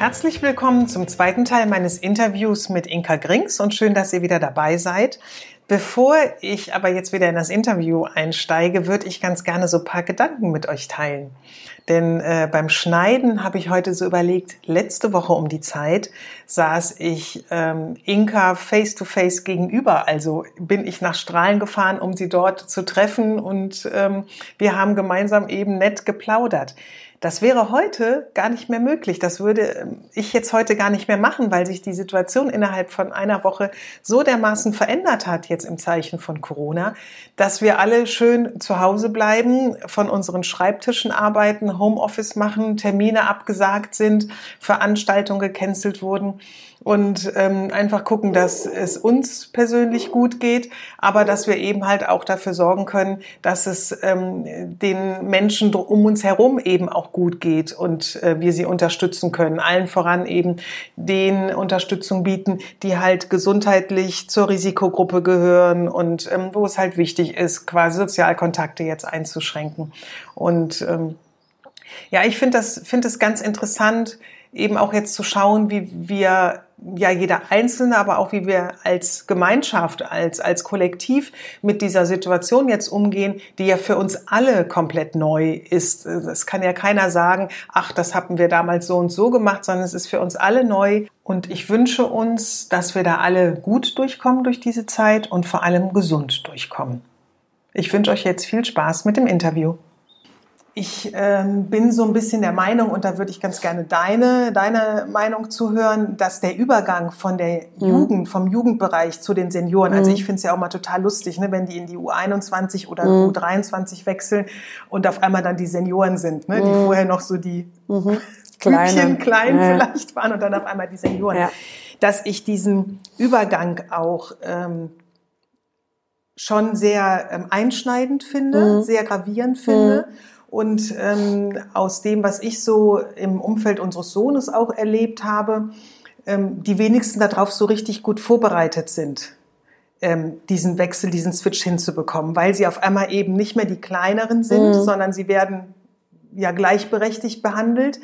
Herzlich willkommen zum zweiten Teil meines Interviews mit Inka Grings und schön, dass ihr wieder dabei seid. Bevor ich aber jetzt wieder in das Interview einsteige, würde ich ganz gerne so ein paar Gedanken mit euch teilen. Denn äh, beim Schneiden habe ich heute so überlegt, letzte Woche um die Zeit saß ich ähm, Inka face-to-face gegenüber. Also bin ich nach Strahlen gefahren, um sie dort zu treffen und ähm, wir haben gemeinsam eben nett geplaudert. Das wäre heute gar nicht mehr möglich. Das würde ähm, ich jetzt heute gar nicht mehr machen, weil sich die Situation innerhalb von einer Woche so dermaßen verändert hat, jetzt im Zeichen von Corona, dass wir alle schön zu Hause bleiben, von unseren Schreibtischen arbeiten, Homeoffice machen, Termine abgesagt sind, Veranstaltungen gecancelt wurden und ähm, einfach gucken, dass es uns persönlich gut geht, aber dass wir eben halt auch dafür sorgen können, dass es ähm, den Menschen um uns herum eben auch gut geht und äh, wir sie unterstützen können. Allen voran eben den Unterstützung bieten, die halt gesundheitlich zur Risikogruppe gehören und ähm, wo es halt wichtig ist, quasi Sozialkontakte jetzt einzuschränken. Und ähm, ja, ich finde das, finde es ganz interessant, eben auch jetzt zu schauen, wie wir ja jeder Einzelne, aber auch wie wir als Gemeinschaft, als, als Kollektiv mit dieser Situation jetzt umgehen, die ja für uns alle komplett neu ist. Es kann ja keiner sagen, ach, das haben wir damals so und so gemacht, sondern es ist für uns alle neu. Und ich wünsche uns, dass wir da alle gut durchkommen durch diese Zeit und vor allem gesund durchkommen. Ich wünsche euch jetzt viel Spaß mit dem Interview. Ich ähm, bin so ein bisschen der Meinung, und da würde ich ganz gerne deine, deine Meinung zuhören, dass der Übergang von der mhm. Jugend, vom Jugendbereich zu den Senioren, also mhm. also ich finde es ja auch mal total lustig, ne, wenn die in die U21 oder mhm. U23 wechseln und auf einmal dann die Senioren sind, ne, die mhm. vorher noch so die mhm. Kleine. klein ja. vielleicht waren und dann auf einmal die Senioren. Ja. Dass ich diesen Übergang auch ähm, schon sehr ähm, einschneidend finde, mhm. sehr gravierend finde. Und ähm, aus dem, was ich so im Umfeld unseres Sohnes auch erlebt habe, ähm, die wenigsten darauf so richtig gut vorbereitet sind, ähm, diesen Wechsel, diesen Switch hinzubekommen, weil sie auf einmal eben nicht mehr die kleineren sind, mhm. sondern sie werden ja gleichberechtigt behandelt.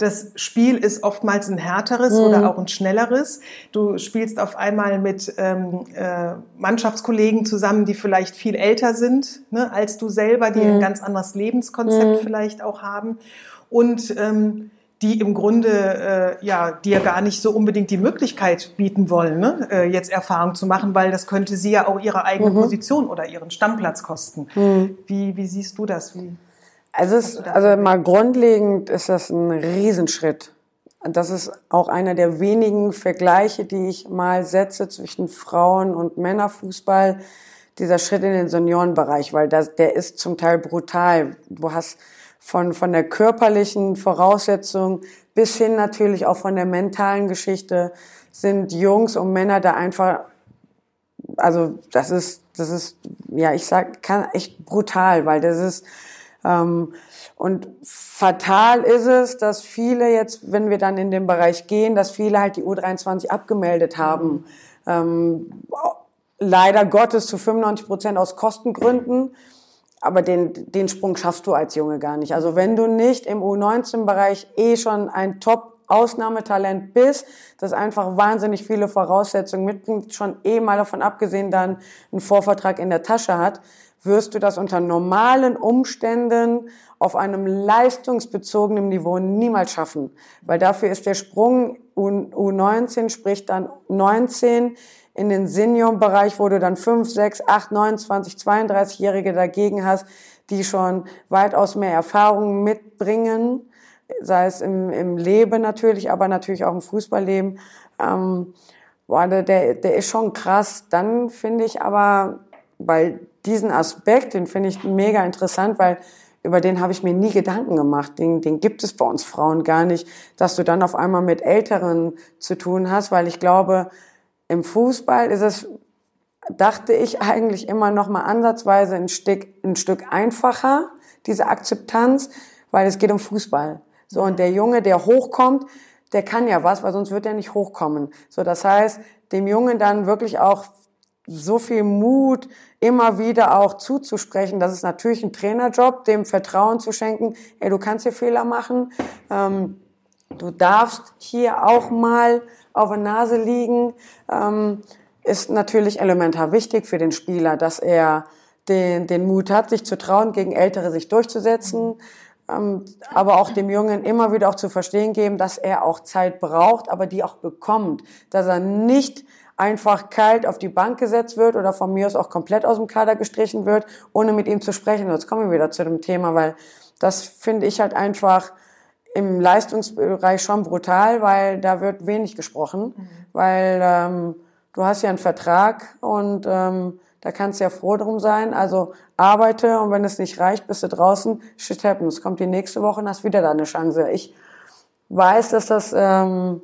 Das Spiel ist oftmals ein härteres mhm. oder auch ein schnelleres. Du spielst auf einmal mit ähm, äh, Mannschaftskollegen zusammen, die vielleicht viel älter sind ne, als du selber, die mhm. ein ganz anderes Lebenskonzept mhm. vielleicht auch haben und ähm, die im Grunde äh, ja dir gar nicht so unbedingt die Möglichkeit bieten wollen, ne, äh, jetzt Erfahrung zu machen, weil das könnte sie ja auch ihre eigene mhm. Position oder ihren Stammplatz kosten. Mhm. Wie, wie siehst du das? Wie? Also, es, also mal grundlegend ist das ein Riesenschritt. Das ist auch einer der wenigen Vergleiche, die ich mal setze zwischen Frauen- und Männerfußball. Dieser Schritt in den Seniorenbereich, weil das, der ist zum Teil brutal. Du hast von, von der körperlichen Voraussetzung bis hin natürlich auch von der mentalen Geschichte sind Jungs und Männer da einfach, also das ist, das ist, ja, ich sag, kann echt brutal, weil das ist, und fatal ist es, dass viele jetzt, wenn wir dann in den Bereich gehen, dass viele halt die U23 abgemeldet haben. Ähm, leider Gottes zu 95 Prozent aus Kostengründen. Aber den, den Sprung schaffst du als Junge gar nicht. Also wenn du nicht im U19-Bereich eh schon ein Top-Ausnahmetalent bist, das einfach wahnsinnig viele Voraussetzungen mitbringt, schon eh mal davon abgesehen dann einen Vorvertrag in der Tasche hat, wirst du das unter normalen Umständen auf einem leistungsbezogenen Niveau niemals schaffen, weil dafür ist der Sprung U19, sprich dann 19 in den Seniorenbereich, wo du dann 5, 6, 8, 29, 32-Jährige dagegen hast, die schon weitaus mehr Erfahrungen mitbringen, sei es im, im Leben natürlich, aber natürlich auch im Fußballleben. Ähm, boah, der, der ist schon krass. Dann finde ich aber, weil diesen Aspekt, den finde ich mega interessant, weil über den habe ich mir nie Gedanken gemacht. Den, den gibt es bei uns Frauen gar nicht, dass du dann auf einmal mit Älteren zu tun hast, weil ich glaube, im Fußball ist es dachte ich eigentlich immer noch mal ansatzweise ein Stück, ein Stück einfacher, diese Akzeptanz, weil es geht um Fußball. So, und der Junge, der hochkommt, der kann ja was, weil sonst wird er nicht hochkommen. So, das heißt, dem Jungen dann wirklich auch so viel Mut immer wieder auch zuzusprechen. Das ist natürlich ein Trainerjob, dem Vertrauen zu schenken. Ey, du kannst hier Fehler machen. Ähm, du darfst hier auch mal auf der Nase liegen. Ähm, ist natürlich elementar wichtig für den Spieler, dass er den, den Mut hat, sich zu trauen, gegen Ältere sich durchzusetzen. Ähm, aber auch dem Jungen immer wieder auch zu verstehen geben, dass er auch Zeit braucht, aber die auch bekommt. Dass er nicht einfach kalt auf die Bank gesetzt wird oder von mir aus auch komplett aus dem Kader gestrichen wird, ohne mit ihm zu sprechen. Jetzt kommen wir wieder zu dem Thema, weil das finde ich halt einfach im Leistungsbereich schon brutal, weil da wird wenig gesprochen, mhm. weil ähm, du hast ja einen Vertrag und ähm, da kannst du ja froh drum sein. Also arbeite und wenn es nicht reicht, bist du draußen, shit happens. Kommt die nächste Woche und hast wieder deine Chance. Ich weiß, dass das ähm,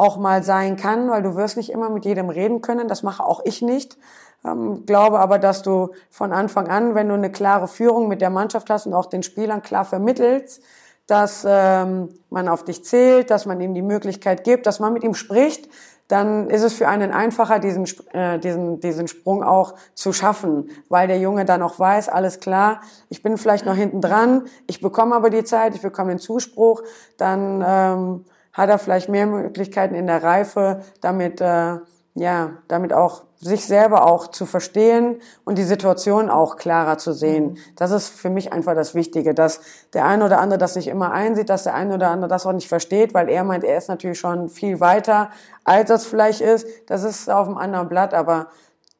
auch mal sein kann, weil du wirst nicht immer mit jedem reden können. Das mache auch ich nicht. Ähm, glaube aber, dass du von Anfang an, wenn du eine klare Führung mit der Mannschaft hast und auch den Spielern klar vermittelst, dass ähm, man auf dich zählt, dass man ihm die Möglichkeit gibt, dass man mit ihm spricht, dann ist es für einen einfacher, diesen, äh, diesen, diesen Sprung auch zu schaffen, weil der Junge dann auch weiß, alles klar, ich bin vielleicht noch hinten dran, ich bekomme aber die Zeit, ich bekomme den Zuspruch, dann ähm, hat er vielleicht mehr Möglichkeiten in der Reife, damit, äh, ja, damit auch sich selber auch zu verstehen und die Situation auch klarer zu sehen. Mhm. Das ist für mich einfach das Wichtige, dass der eine oder andere das nicht immer einsieht, dass der eine oder andere das auch nicht versteht, weil er meint, er ist natürlich schon viel weiter, als das vielleicht ist. Das ist auf einem anderen Blatt, aber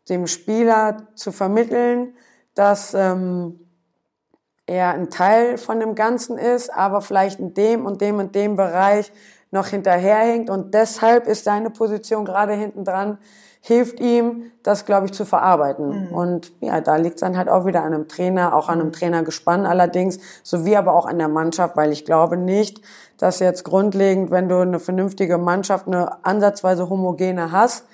dem Spieler zu vermitteln, dass ähm, er ein Teil von dem Ganzen ist, aber vielleicht in dem und dem und dem Bereich noch hinterherhinkt und deshalb ist seine Position gerade hinten dran, hilft ihm, das, glaube ich, zu verarbeiten. Mhm. Und ja, da liegt es dann halt auch wieder an einem Trainer, auch an einem Trainergespann allerdings, sowie aber auch an der Mannschaft, weil ich glaube nicht, dass jetzt grundlegend, wenn du eine vernünftige Mannschaft, eine ansatzweise homogene hast,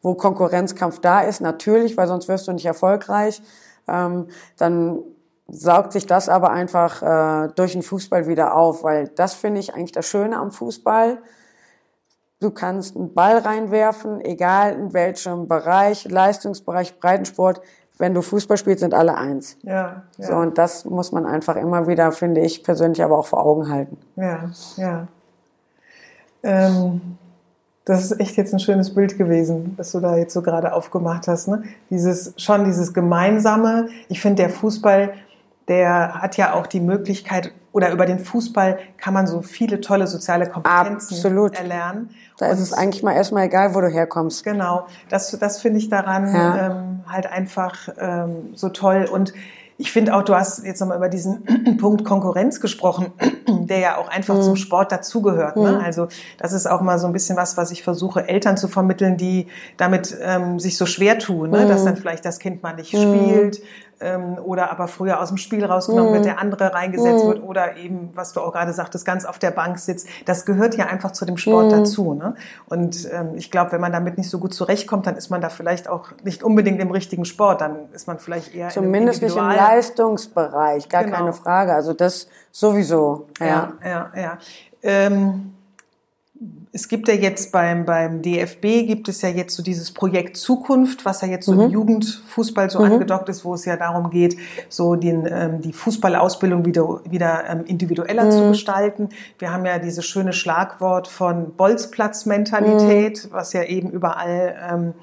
wo Konkurrenzkampf da ist, natürlich, weil sonst wirst du nicht erfolgreich, ähm, dann saugt sich das aber einfach äh, durch den Fußball wieder auf, weil das finde ich eigentlich das Schöne am Fußball. Du kannst einen Ball reinwerfen, egal in welchem Bereich, Leistungsbereich, Breitensport. Wenn du Fußball spielst, sind alle eins. Ja, ja. So, und das muss man einfach immer wieder, finde ich persönlich, aber auch vor Augen halten. Ja, ja. Ähm, das ist echt jetzt ein schönes Bild gewesen, das du da jetzt so gerade aufgemacht hast. Ne? Dieses, schon dieses Gemeinsame. Ich finde, der Fußball der hat ja auch die Möglichkeit, oder über den Fußball kann man so viele tolle soziale Kompetenzen Absolut. erlernen. Da ist es eigentlich mal erstmal egal, wo du herkommst. Genau, das, das finde ich daran ja. ähm, halt einfach ähm, so toll. Und ich finde auch, du hast jetzt nochmal über diesen Punkt Konkurrenz gesprochen, der ja auch einfach mhm. zum Sport dazugehört. Ne? Mhm. Also das ist auch mal so ein bisschen was, was ich versuche, Eltern zu vermitteln, die damit ähm, sich so schwer tun, ne? Mhm. dass dann vielleicht das Kind mal nicht mhm. spielt, ähm, oder aber früher aus dem Spiel rausgenommen wird, mhm. der andere reingesetzt mhm. wird oder eben, was du auch gerade sagtest, ganz auf der Bank sitzt. Das gehört ja einfach zu dem Sport mhm. dazu. Ne? Und ähm, ich glaube, wenn man damit nicht so gut zurechtkommt, dann ist man da vielleicht auch nicht unbedingt im richtigen Sport. Dann ist man vielleicht eher zumindest nicht im Leistungsbereich, gar genau. keine Frage. Also das sowieso. Ja, ja, ja. ja. Ähm, es gibt ja jetzt beim, beim DFB gibt es ja jetzt so dieses Projekt Zukunft, was ja jetzt so mhm. im Jugendfußball so mhm. angedockt ist, wo es ja darum geht, so den, ähm, die Fußballausbildung wieder, wieder ähm, individueller mhm. zu gestalten. Wir haben ja dieses schöne Schlagwort von Bolzplatzmentalität, mhm. was ja eben überall ähm,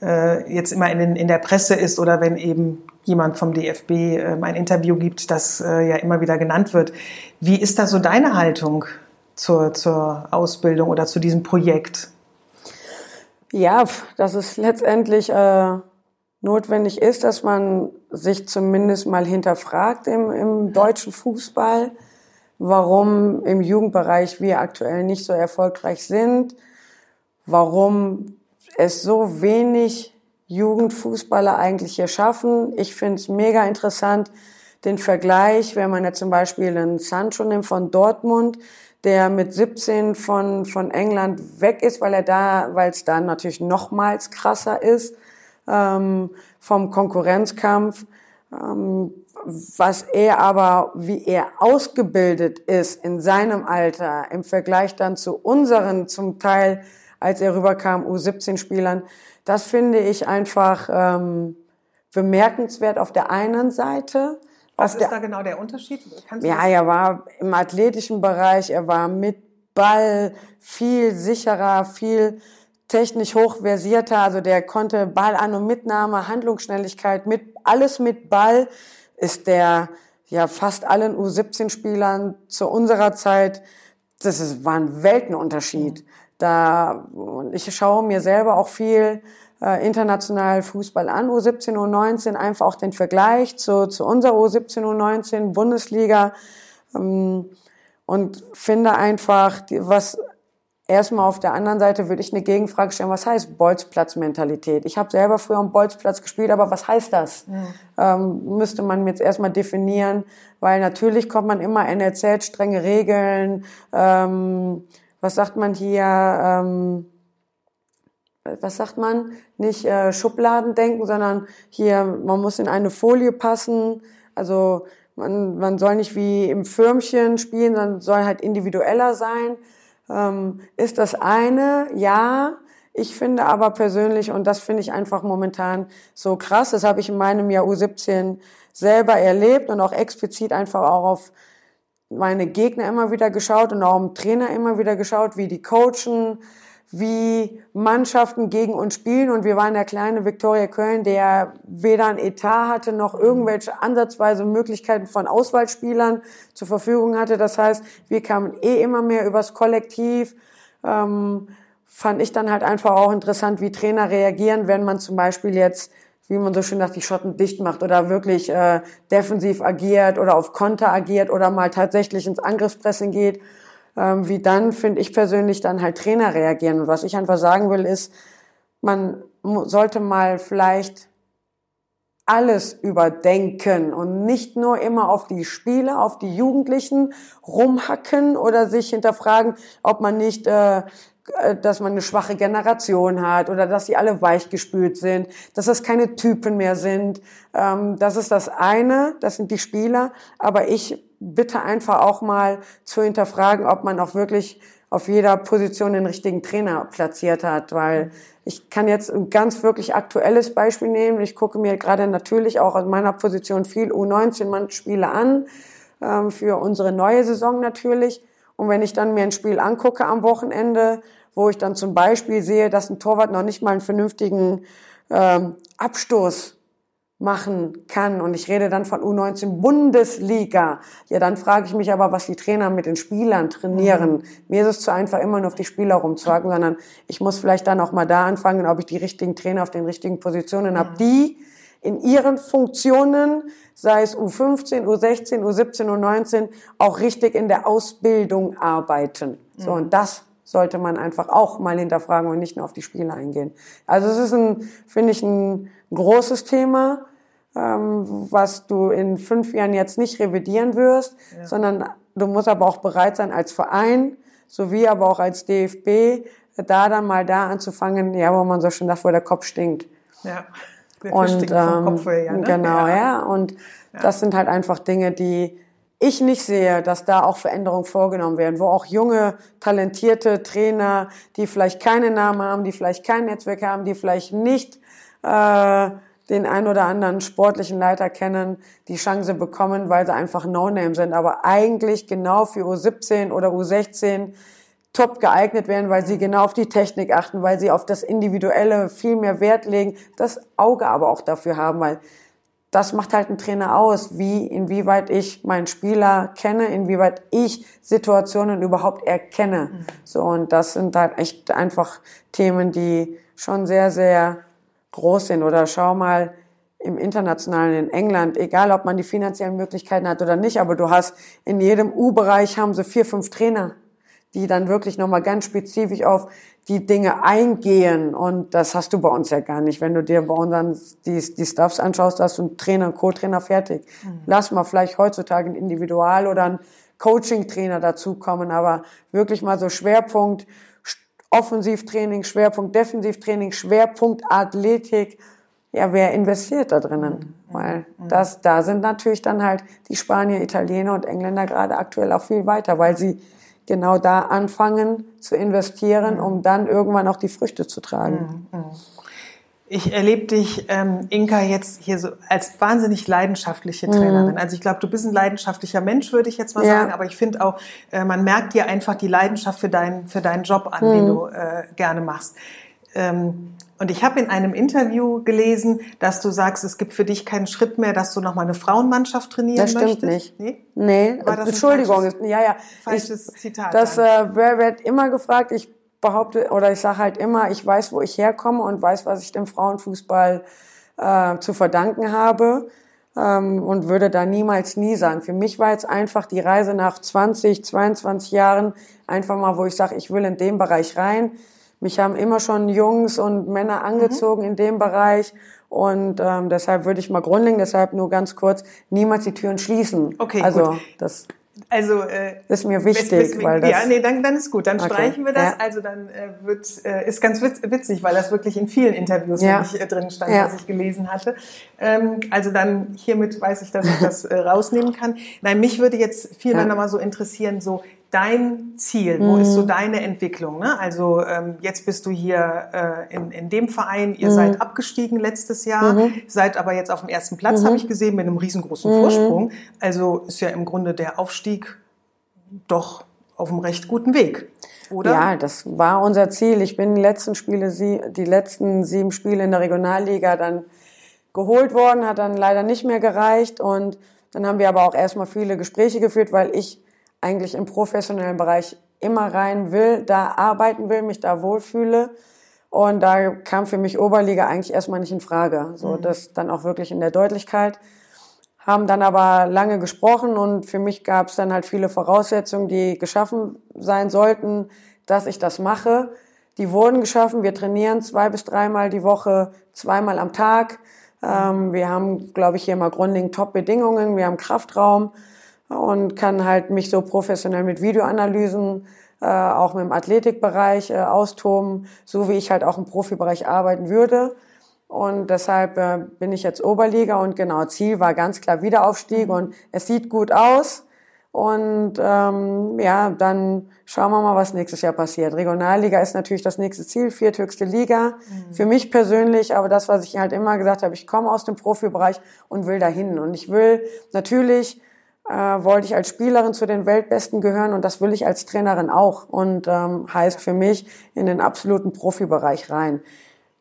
äh, jetzt immer in, den, in der Presse ist oder wenn eben jemand vom DFB äh, ein Interview gibt, das äh, ja immer wieder genannt wird. Wie ist da so deine Haltung zur, zur Ausbildung oder zu diesem Projekt? Ja, dass es letztendlich äh, notwendig ist, dass man sich zumindest mal hinterfragt im, im deutschen Fußball, warum im Jugendbereich wir aktuell nicht so erfolgreich sind, warum es so wenig Jugendfußballer eigentlich hier schaffen. Ich finde es mega interessant, den Vergleich, wenn man ja zum Beispiel einen Sancho nimmt von Dortmund, der mit 17 von, von England weg ist, weil er da, weil es da natürlich nochmals krasser ist. ähm, vom Konkurrenzkampf. Ähm, was er aber, wie er ausgebildet ist in seinem Alter im Vergleich dann zu unseren zum Teil, als er rüberkam, U17-Spielern, das finde ich einfach ähm, bemerkenswert auf der einen Seite. Was ist da genau der Unterschied? Kannst ja, er war im athletischen Bereich, er war mit Ball viel sicherer, viel technisch hochversierter. Also der konnte Ball an und Mitnahme, Handlungsschnelligkeit, mit alles mit Ball ist der ja fast allen U17-Spielern zu unserer Zeit, das ist, war ein Weltenunterschied. Da, ich schaue mir selber auch viel äh, international Fußball an, U17, U19, einfach auch den Vergleich zu, zu unserer U17, U19, Bundesliga ähm, und finde einfach, was erstmal auf der anderen Seite würde ich eine Gegenfrage stellen, was heißt Bolzplatz-Mentalität? Ich habe selber früher am Bolzplatz gespielt, aber was heißt das? Mhm. Ähm, müsste man jetzt erstmal definieren, weil natürlich kommt man immer NLZ, strenge Regeln, ähm, was sagt man hier, ähm, was sagt man, nicht äh, Schubladen denken, sondern hier, man muss in eine Folie passen, also man, man soll nicht wie im Firmchen spielen, sondern soll halt individueller sein. Ähm, ist das eine, ja. Ich finde aber persönlich, und das finde ich einfach momentan so krass, das habe ich in meinem Jahr U17 selber erlebt und auch explizit einfach auch auf meine Gegner immer wieder geschaut und auch im Trainer immer wieder geschaut, wie die coachen, wie Mannschaften gegen uns spielen. Und wir waren der kleine Viktoria Köln, der weder ein Etat hatte noch irgendwelche ansatzweise Möglichkeiten von Auswahlspielern zur Verfügung hatte. Das heißt, wir kamen eh immer mehr übers Kollektiv. Ähm, fand ich dann halt einfach auch interessant, wie Trainer reagieren, wenn man zum Beispiel jetzt wie man so schön sagt, die Schotten dicht macht oder wirklich äh, defensiv agiert oder auf Konter agiert oder mal tatsächlich ins Angriffspressing geht ähm, wie dann, finde ich persönlich, dann halt Trainer reagieren. Und was ich einfach sagen will, ist, man sollte mal vielleicht alles überdenken und nicht nur immer auf die Spiele, auf die Jugendlichen rumhacken oder sich hinterfragen, ob man nicht äh, äh, dass man eine schwache Generation hat oder dass sie alle weichgespült sind, dass das keine Typen mehr sind. Ähm, das ist das eine, das sind die Spieler. Aber ich bitte einfach auch mal zu hinterfragen, ob man auch wirklich auf jeder Position den richtigen Trainer platziert hat, weil ich kann jetzt ein ganz wirklich aktuelles Beispiel nehmen. Ich gucke mir gerade natürlich auch aus meiner Position viel U19-Spiele an, ähm, für unsere neue Saison natürlich. Und wenn ich dann mir ein Spiel angucke am Wochenende, wo ich dann zum Beispiel sehe, dass ein Torwart noch nicht mal einen vernünftigen ähm, Abstoß machen kann und ich rede dann von U19 Bundesliga, ja, dann frage ich mich aber, was die Trainer mit den Spielern trainieren. Mhm. Mir ist es zu einfach, immer nur auf die Spieler rumzuhaken, sondern ich muss vielleicht dann auch mal da anfangen, ob ich die richtigen Trainer auf den richtigen Positionen mhm. habe, die in ihren Funktionen, sei es U15, U16, U17, U19, auch richtig in der Ausbildung arbeiten. So, mhm. und das sollte man einfach auch mal hinterfragen und nicht nur auf die Spiele eingehen. Also es ist ein, finde ich, ein großes Thema, ähm, was du in fünf Jahren jetzt nicht revidieren wirst, ja. sondern du musst aber auch bereit sein als Verein, sowie aber auch als DFB, da dann mal da anzufangen, ja, wo man so schon sagt, wo der Kopf stinkt. Ja und ähm, Kopf her, ne? genau, ja. ja. Und ja. das sind halt einfach Dinge, die ich nicht sehe, dass da auch Veränderungen vorgenommen werden, wo auch junge, talentierte Trainer, die vielleicht keine Namen haben, die vielleicht kein Netzwerk haben, die vielleicht nicht äh, den ein oder anderen sportlichen Leiter kennen, die Chance bekommen, weil sie einfach No-Name sind, aber eigentlich genau für U17 oder U16 top geeignet werden, weil sie genau auf die Technik achten, weil sie auf das Individuelle viel mehr Wert legen, das Auge aber auch dafür haben, weil das macht halt ein Trainer aus, wie, inwieweit ich meinen Spieler kenne, inwieweit ich Situationen überhaupt erkenne. Mhm. So, und das sind halt echt einfach Themen, die schon sehr, sehr groß sind. Oder schau mal im Internationalen in England, egal ob man die finanziellen Möglichkeiten hat oder nicht, aber du hast in jedem U-Bereich haben sie vier, fünf Trainer die dann wirklich nochmal ganz spezifisch auf die Dinge eingehen. Und das hast du bei uns ja gar nicht. Wenn du dir bei uns dann die, die Stuffs anschaust, hast du einen Trainer, einen Co-Trainer fertig. Mhm. Lass mal vielleicht heutzutage ein Individual oder ein Coaching-Trainer dazukommen, aber wirklich mal so Schwerpunkt Offensivtraining, Schwerpunkt Defensivtraining, Schwerpunkt Athletik, ja, wer investiert da drinnen? Mhm. Weil mhm. das, da sind natürlich dann halt die Spanier, Italiener und Engländer gerade aktuell auch viel weiter, weil sie genau da anfangen zu investieren, mhm. um dann irgendwann auch die Früchte zu tragen. Mhm. Ich erlebe dich, ähm, Inka, jetzt hier so als wahnsinnig leidenschaftliche Trainerin. Mhm. Also ich glaube, du bist ein leidenschaftlicher Mensch, würde ich jetzt mal ja. sagen. Aber ich finde auch, äh, man merkt dir einfach die Leidenschaft für deinen für deinen Job an, mhm. den du äh, gerne machst. Ähm, und ich habe in einem Interview gelesen, dass du sagst, es gibt für dich keinen Schritt mehr, dass du noch mal eine Frauenmannschaft trainieren möchtest. Das stimmt nicht. Nee, nee das Entschuldigung. Falsches, ja, ja. Falsches ich, Zitat. Das äh, wird immer gefragt. Ich behaupte oder ich sage halt immer, ich weiß, wo ich herkomme und weiß, was ich dem Frauenfußball äh, zu verdanken habe ähm, und würde da niemals nie sagen. Für mich war jetzt einfach die Reise nach 20, 22 Jahren einfach mal, wo ich sage, ich will in den Bereich rein. Mich haben immer schon Jungs und Männer mhm. angezogen mhm. in dem Bereich und ähm, deshalb würde ich mal grundlegend, deshalb nur ganz kurz, niemals die Türen schließen. Okay, also gut. das also äh, das ist mir wichtig, wes, weil das ja nee dann, dann ist gut, dann okay. streichen wir das. Ja. Also dann äh, wird äh, ist ganz witzig, weil das wirklich in vielen Interviews ja. nämlich, äh, drin stand, ja. was ich gelesen hatte. Ähm, also dann hiermit weiß ich, dass ich das äh, rausnehmen kann. Nein, mich würde jetzt viel ja. nochmal so interessieren, so dein Ziel? Wo ist so mhm. deine Entwicklung? Ne? Also ähm, jetzt bist du hier äh, in, in dem Verein, ihr mhm. seid abgestiegen letztes Jahr, mhm. seid aber jetzt auf dem ersten Platz, mhm. habe ich gesehen, mit einem riesengroßen mhm. Vorsprung. Also ist ja im Grunde der Aufstieg doch auf einem recht guten Weg. Oder? Ja, das war unser Ziel. Ich bin die letzten Spiele, die letzten sieben Spiele in der Regionalliga dann geholt worden, hat dann leider nicht mehr gereicht und dann haben wir aber auch erstmal viele Gespräche geführt, weil ich eigentlich im professionellen Bereich immer rein will, da arbeiten will, mich da wohlfühle. Und da kam für mich Oberliga eigentlich erstmal nicht in Frage. So, mhm. das dann auch wirklich in der Deutlichkeit. Haben dann aber lange gesprochen und für mich gab es dann halt viele Voraussetzungen, die geschaffen sein sollten, dass ich das mache. Die wurden geschaffen. Wir trainieren zwei bis dreimal die Woche, zweimal am Tag. Ähm, wir haben, glaube ich, hier mal grundlegend Top-Bedingungen. Wir haben Kraftraum und kann halt mich so professionell mit Videoanalysen äh, auch mit dem Athletikbereich äh, austoben, so wie ich halt auch im Profibereich arbeiten würde. Und deshalb äh, bin ich jetzt Oberliga und genau, Ziel war ganz klar Wiederaufstieg mhm. und es sieht gut aus. Und ähm, ja, dann schauen wir mal, was nächstes Jahr passiert. Regionalliga ist natürlich das nächste Ziel, vierthöchste Liga. Mhm. Für mich persönlich, aber das, was ich halt immer gesagt habe, ich komme aus dem Profibereich und will dahin. Und ich will natürlich äh, wollte ich als Spielerin zu den Weltbesten gehören und das will ich als Trainerin auch und ähm, heißt für mich in den absoluten Profibereich rein.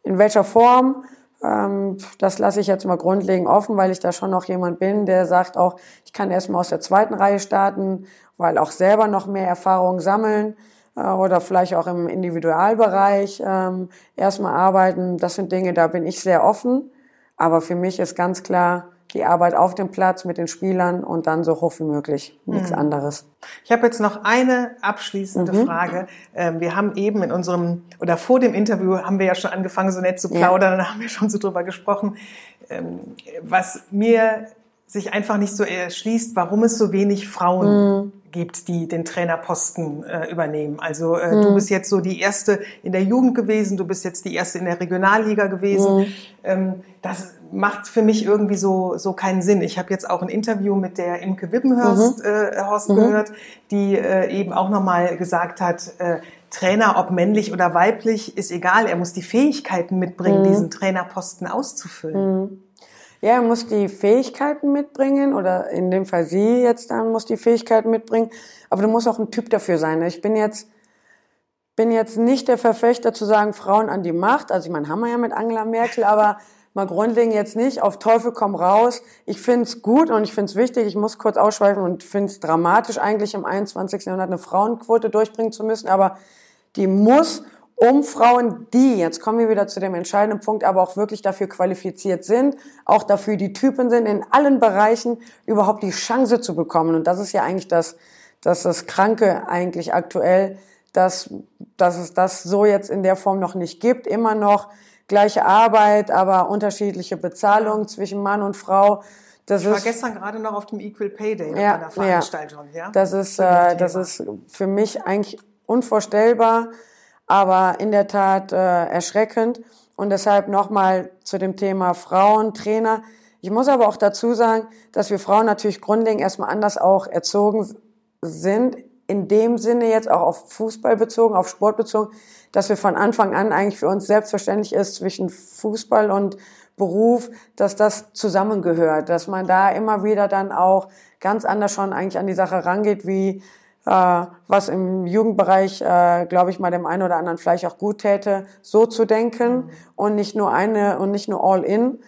In welcher Form? Ähm, das lasse ich jetzt mal grundlegend offen, weil ich da schon noch jemand bin, der sagt auch, ich kann erstmal aus der zweiten Reihe starten, weil auch selber noch mehr Erfahrung sammeln äh, oder vielleicht auch im Individualbereich ähm, erstmal arbeiten. Das sind Dinge, da bin ich sehr offen. Aber für mich ist ganz klar, die Arbeit auf dem Platz mit den Spielern und dann so hoch wie möglich. Nichts mhm. anderes. Ich habe jetzt noch eine abschließende mhm. Frage. Ähm, wir haben eben in unserem, oder vor dem Interview haben wir ja schon angefangen, so nett zu plaudern, ja. da haben wir schon so drüber gesprochen, ähm, was mir sich einfach nicht so erschließt, warum es so wenig Frauen mhm. gibt, die den Trainerposten äh, übernehmen. Also äh, mhm. du bist jetzt so die erste in der Jugend gewesen, du bist jetzt die erste in der Regionalliga gewesen. Mhm. Ähm, das macht für mich irgendwie so so keinen Sinn. Ich habe jetzt auch ein Interview mit der Imke Wippenhorst mhm. äh, Horst mhm. gehört, die äh, eben auch nochmal gesagt hat, äh, Trainer, ob männlich oder weiblich, ist egal. Er muss die Fähigkeiten mitbringen, mhm. diesen Trainerposten auszufüllen. Ja, er muss die Fähigkeiten mitbringen oder in dem Fall sie jetzt dann muss die Fähigkeiten mitbringen. Aber du musst auch ein Typ dafür sein. Ich bin jetzt, bin jetzt nicht der Verfechter zu sagen, Frauen an die Macht. Also ich meine, haben wir ja mit Angela Merkel, aber mal grundlegend jetzt nicht. Auf Teufel komm raus. Ich find's gut und ich find's wichtig. Ich muss kurz ausschweifen und find's dramatisch eigentlich im 21. Jahrhundert eine Frauenquote durchbringen zu müssen. Aber die muss um Frauen, die, jetzt kommen wir wieder zu dem entscheidenden Punkt, aber auch wirklich dafür qualifiziert sind, auch dafür die Typen sind, in allen Bereichen überhaupt die Chance zu bekommen. Und das ist ja eigentlich das, das, das Kranke eigentlich aktuell, dass, dass es das so jetzt in der Form noch nicht gibt. Immer noch gleiche Arbeit, aber unterschiedliche Bezahlung zwischen Mann und Frau. Das ich war ist, gestern gerade noch auf dem Equal Pay Day ja, einer Veranstaltung. Ja, ja. Das ist, äh, das ist für mich eigentlich unvorstellbar aber in der Tat äh, erschreckend. Und deshalb nochmal zu dem Thema Frauen, Trainer. Ich muss aber auch dazu sagen, dass wir Frauen natürlich grundlegend erstmal anders auch erzogen sind. In dem Sinne jetzt auch auf Fußball bezogen, auf Sport bezogen, dass wir von Anfang an eigentlich für uns selbstverständlich ist zwischen Fußball und Beruf, dass das zusammengehört, dass man da immer wieder dann auch ganz anders schon eigentlich an die Sache rangeht, wie äh, was im Jugendbereich, äh, glaube ich, mal dem einen oder anderen vielleicht auch gut täte, so zu denken mhm. und nicht nur eine und nicht nur all in,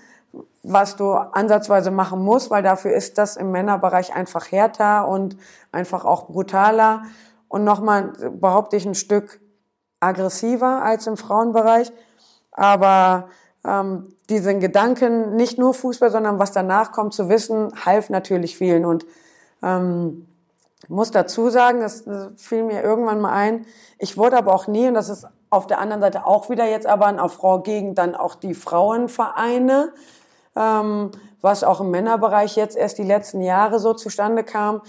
was du ansatzweise machen musst, weil dafür ist das im Männerbereich einfach härter und einfach auch brutaler und nochmal behaupte ich ein Stück aggressiver als im Frauenbereich. Aber ähm, diesen Gedanken, nicht nur Fußball, sondern was danach kommt, zu wissen, half natürlich vielen. Und ähm, muss dazu sagen, das, fiel mir irgendwann mal ein, ich wurde aber auch nie, und das ist auf der anderen Seite auch wieder jetzt aber ein Frau gegen dann auch die Frauenvereine, ähm, was auch im Männerbereich jetzt erst die letzten Jahre so zustande kam.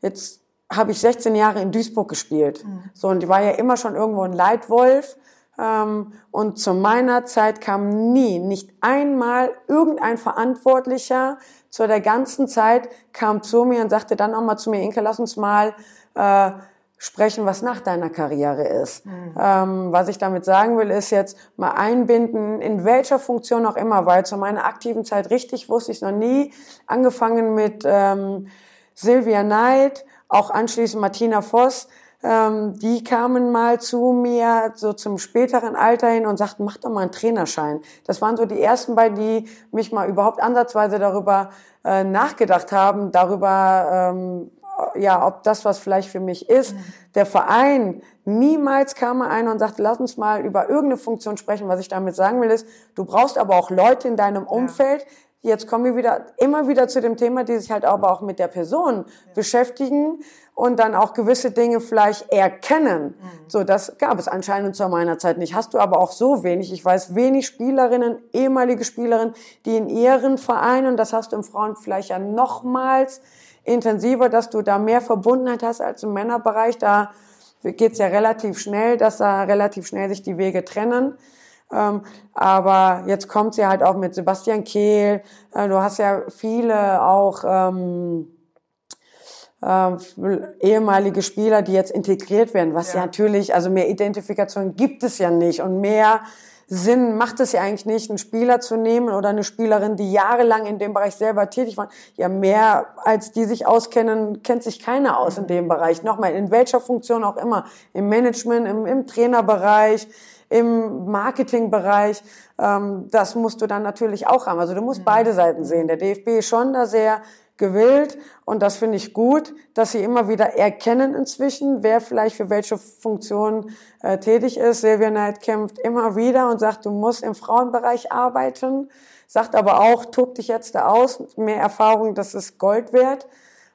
Jetzt habe ich 16 Jahre in Duisburg gespielt. Mhm. So, und ich war ja immer schon irgendwo ein Leitwolf. Ähm, und zu meiner Zeit kam nie, nicht einmal irgendein Verantwortlicher zu der ganzen Zeit kam zu mir und sagte dann auch mal zu mir, Inke, lass uns mal äh, sprechen, was nach deiner Karriere ist. Mhm. Ähm, was ich damit sagen will, ist jetzt mal einbinden, in welcher Funktion auch immer, weil zu meiner aktiven Zeit richtig wusste ich noch nie, angefangen mit ähm, Sylvia Knight, auch anschließend Martina Voss, ähm, die kamen mal zu mir so zum späteren Alter hin und sagten, mach doch mal einen Trainerschein. Das waren so die ersten beiden, die mich mal überhaupt ansatzweise darüber äh, nachgedacht haben, darüber, ähm, ja, ob das was vielleicht für mich ist. Mhm. Der Verein, niemals kam er ein und sagte, lass uns mal über irgendeine Funktion sprechen. Was ich damit sagen will, ist, du brauchst aber auch Leute in deinem Umfeld, ja Jetzt kommen wir wieder, immer wieder zu dem Thema, die sich halt aber auch mit der Person ja. beschäftigen und dann auch gewisse Dinge vielleicht erkennen. Mhm. So, das gab es anscheinend zu meiner Zeit nicht. Hast du aber auch so wenig. Ich weiß wenig Spielerinnen, ehemalige Spielerinnen, die in ihren Vereinen, das hast du im Frauen vielleicht ja nochmals intensiver, dass du da mehr Verbundenheit hast als im Männerbereich. Da geht's ja relativ schnell, dass da relativ schnell sich die Wege trennen. Ähm, aber jetzt kommt sie halt auch mit Sebastian Kehl. Äh, du hast ja viele auch ähm, äh, ehemalige Spieler, die jetzt integriert werden, was ja. ja natürlich, also mehr Identifikation gibt es ja nicht und mehr Sinn macht es ja eigentlich nicht, einen Spieler zu nehmen oder eine Spielerin, die jahrelang in dem Bereich selber tätig war. Ja, mehr als die sich auskennen, kennt sich keiner aus in dem Bereich. Nochmal, in welcher Funktion auch immer. Im Management, im, im Trainerbereich, im Marketingbereich. Ähm, das musst du dann natürlich auch haben. Also du musst mhm. beide Seiten sehen. Der DFB ist schon da sehr gewillt und das finde ich gut, dass sie immer wieder erkennen inzwischen, wer vielleicht für welche Funktion äh, tätig ist. Silvia Knight kämpft immer wieder und sagt, du musst im Frauenbereich arbeiten, sagt aber auch, tob dich jetzt da aus, mehr Erfahrung, das ist Gold wert.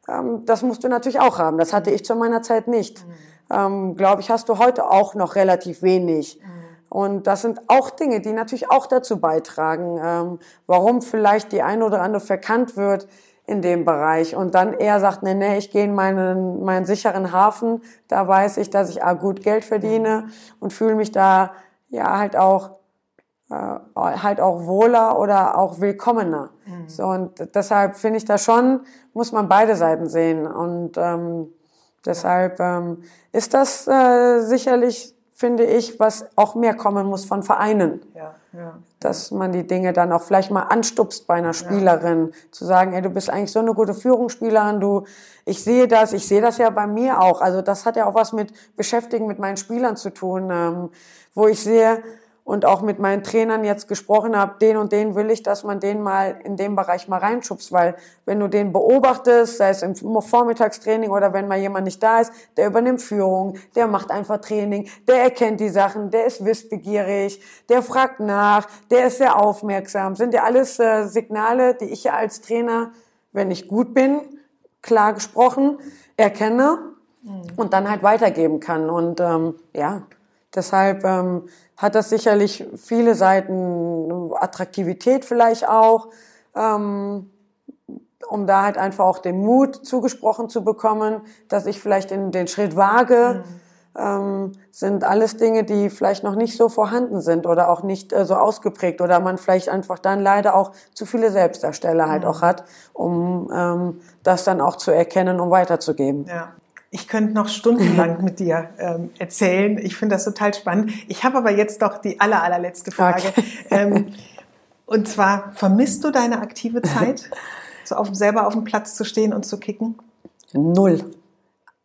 Ähm, das musst du natürlich auch haben. Das hatte ich zu meiner Zeit nicht. Mhm. Ähm, Glaube ich, hast du heute auch noch relativ wenig. Mhm. Und das sind auch Dinge, die natürlich auch dazu beitragen, ähm, warum vielleicht die eine oder andere verkannt wird in dem Bereich und dann eher sagt, nee, nee, ich gehe in meinen, meinen sicheren Hafen, da weiß ich, dass ich A, gut Geld verdiene und fühle mich da ja halt auch äh, halt auch wohler oder auch willkommener. Mhm. So und deshalb finde ich da schon, muss man beide Seiten sehen und ähm, deshalb ähm, ist das äh, sicherlich finde ich, was auch mehr kommen muss von Vereinen. Ja, ja. Dass man die Dinge dann auch vielleicht mal anstupst bei einer Spielerin, ja. zu sagen, ey, du bist eigentlich so eine gute Führungsspielerin, du, ich sehe das, ich sehe das ja bei mir auch. Also das hat ja auch was mit Beschäftigen mit meinen Spielern zu tun, ähm, wo ich sehe, und auch mit meinen Trainern jetzt gesprochen habe, den und den will ich, dass man den mal in dem Bereich mal reinschubst, weil wenn du den beobachtest, sei es im Vormittagstraining oder wenn mal jemand nicht da ist, der übernimmt Führung, der macht einfach Training, der erkennt die Sachen, der ist wissbegierig, der fragt nach, der ist sehr aufmerksam, sind ja alles äh, Signale, die ich ja als Trainer, wenn ich gut bin, klar gesprochen, erkenne mhm. und dann halt weitergeben kann und ähm, ja, deshalb ähm, hat das sicherlich viele Seiten, Attraktivität vielleicht auch, ähm, um da halt einfach auch den Mut zugesprochen zu bekommen, dass ich vielleicht in den Schritt wage. Mhm. ähm, sind alles Dinge, die vielleicht noch nicht so vorhanden sind oder auch nicht äh, so ausgeprägt oder man vielleicht einfach dann leider auch zu viele Selbstdarsteller halt mhm. auch hat, um ähm, das dann auch zu erkennen und weiterzugeben. Ja. Ich könnte noch stundenlang mit dir ähm, erzählen. Ich finde das total spannend. Ich habe aber jetzt doch die aller, allerletzte Frage. Okay. Ähm, und zwar, vermisst du deine aktive Zeit, so auf, selber auf dem Platz zu stehen und zu kicken? Null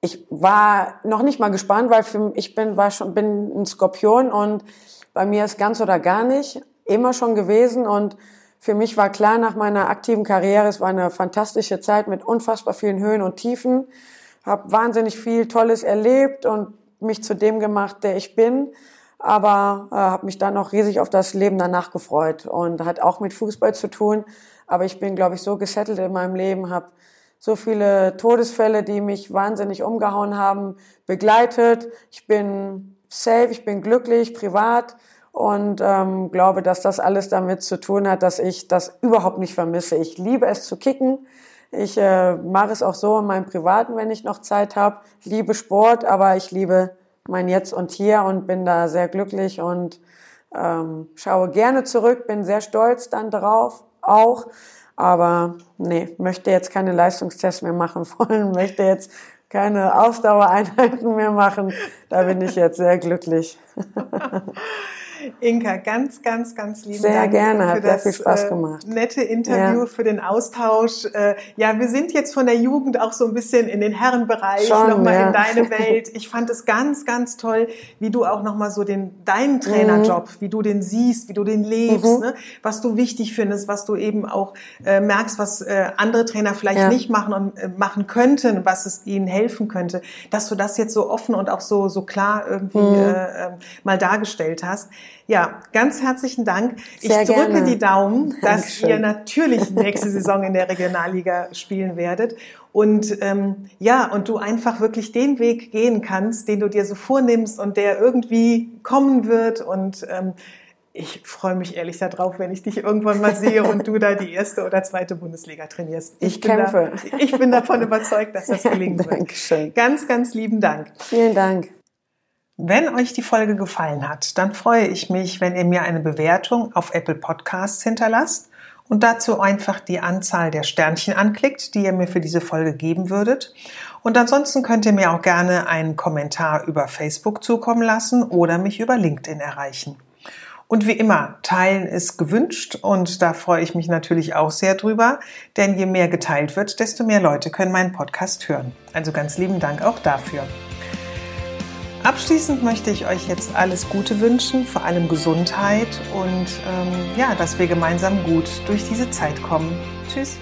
ich war noch nicht mal gespannt, weil für, ich bin, war schon, bin ein Skorpion und bei mir ist ganz oder gar nicht immer schon gewesen und für mich war klar nach meiner aktiven Karriere, es war eine fantastische Zeit mit unfassbar vielen Höhen und Tiefen, habe wahnsinnig viel Tolles erlebt und mich zu dem gemacht, der ich bin, aber äh, habe mich dann auch riesig auf das Leben danach gefreut und hat auch mit Fußball zu tun. Aber ich bin, glaube ich, so gesettelt in meinem Leben, habe so viele Todesfälle, die mich wahnsinnig umgehauen haben, begleitet. Ich bin safe, ich bin glücklich, privat und ähm, glaube, dass das alles damit zu tun hat, dass ich das überhaupt nicht vermisse. Ich liebe es zu kicken. Ich äh, mache es auch so in meinem Privaten, wenn ich noch Zeit habe. Liebe Sport, aber ich liebe mein Jetzt und Hier und bin da sehr glücklich und ähm, schaue gerne zurück, bin sehr stolz dann drauf auch. Aber nee, möchte jetzt keine Leistungstests mehr machen wollen, möchte jetzt keine Ausdauereinheiten mehr machen. Da bin ich jetzt sehr glücklich. Inka, ganz, ganz, ganz lieben sehr Dank. Sehr gerne, hat sehr viel Spaß äh, gemacht. nette Interview, ja. für den Austausch. Äh, ja, wir sind jetzt von der Jugend auch so ein bisschen in den Herrenbereich, nochmal ja. in deine Welt. Ich fand es ganz, ganz toll, wie du auch nochmal so den, deinen Trainerjob, mhm. wie du den siehst, wie du den lebst, mhm. ne? was du wichtig findest, was du eben auch äh, merkst, was äh, andere Trainer vielleicht ja. nicht machen und äh, machen könnten, was es ihnen helfen könnte, dass du das jetzt so offen und auch so, so klar irgendwie mhm. äh, mal dargestellt hast. Ja, ganz herzlichen Dank. Sehr ich drücke gerne. die Daumen, dass Dankeschön. ihr natürlich nächste Saison in der Regionalliga spielen werdet. Und ähm, ja, und du einfach wirklich den Weg gehen kannst, den du dir so vornimmst und der irgendwie kommen wird. Und ähm, ich freue mich ehrlich darauf, wenn ich dich irgendwann mal sehe und du da die erste oder zweite Bundesliga trainierst. Ich, ich kämpfe. Da, ich bin davon überzeugt, dass das gelingen wird. Dankeschön. Ganz, ganz lieben Dank. Vielen Dank. Wenn euch die Folge gefallen hat, dann freue ich mich, wenn ihr mir eine Bewertung auf Apple Podcasts hinterlasst und dazu einfach die Anzahl der Sternchen anklickt, die ihr mir für diese Folge geben würdet. Und ansonsten könnt ihr mir auch gerne einen Kommentar über Facebook zukommen lassen oder mich über LinkedIn erreichen. Und wie immer, teilen ist gewünscht und da freue ich mich natürlich auch sehr drüber, denn je mehr geteilt wird, desto mehr Leute können meinen Podcast hören. Also ganz lieben Dank auch dafür. Abschließend möchte ich euch jetzt alles Gute wünschen, vor allem Gesundheit und ähm, ja, dass wir gemeinsam gut durch diese Zeit kommen. Tschüss.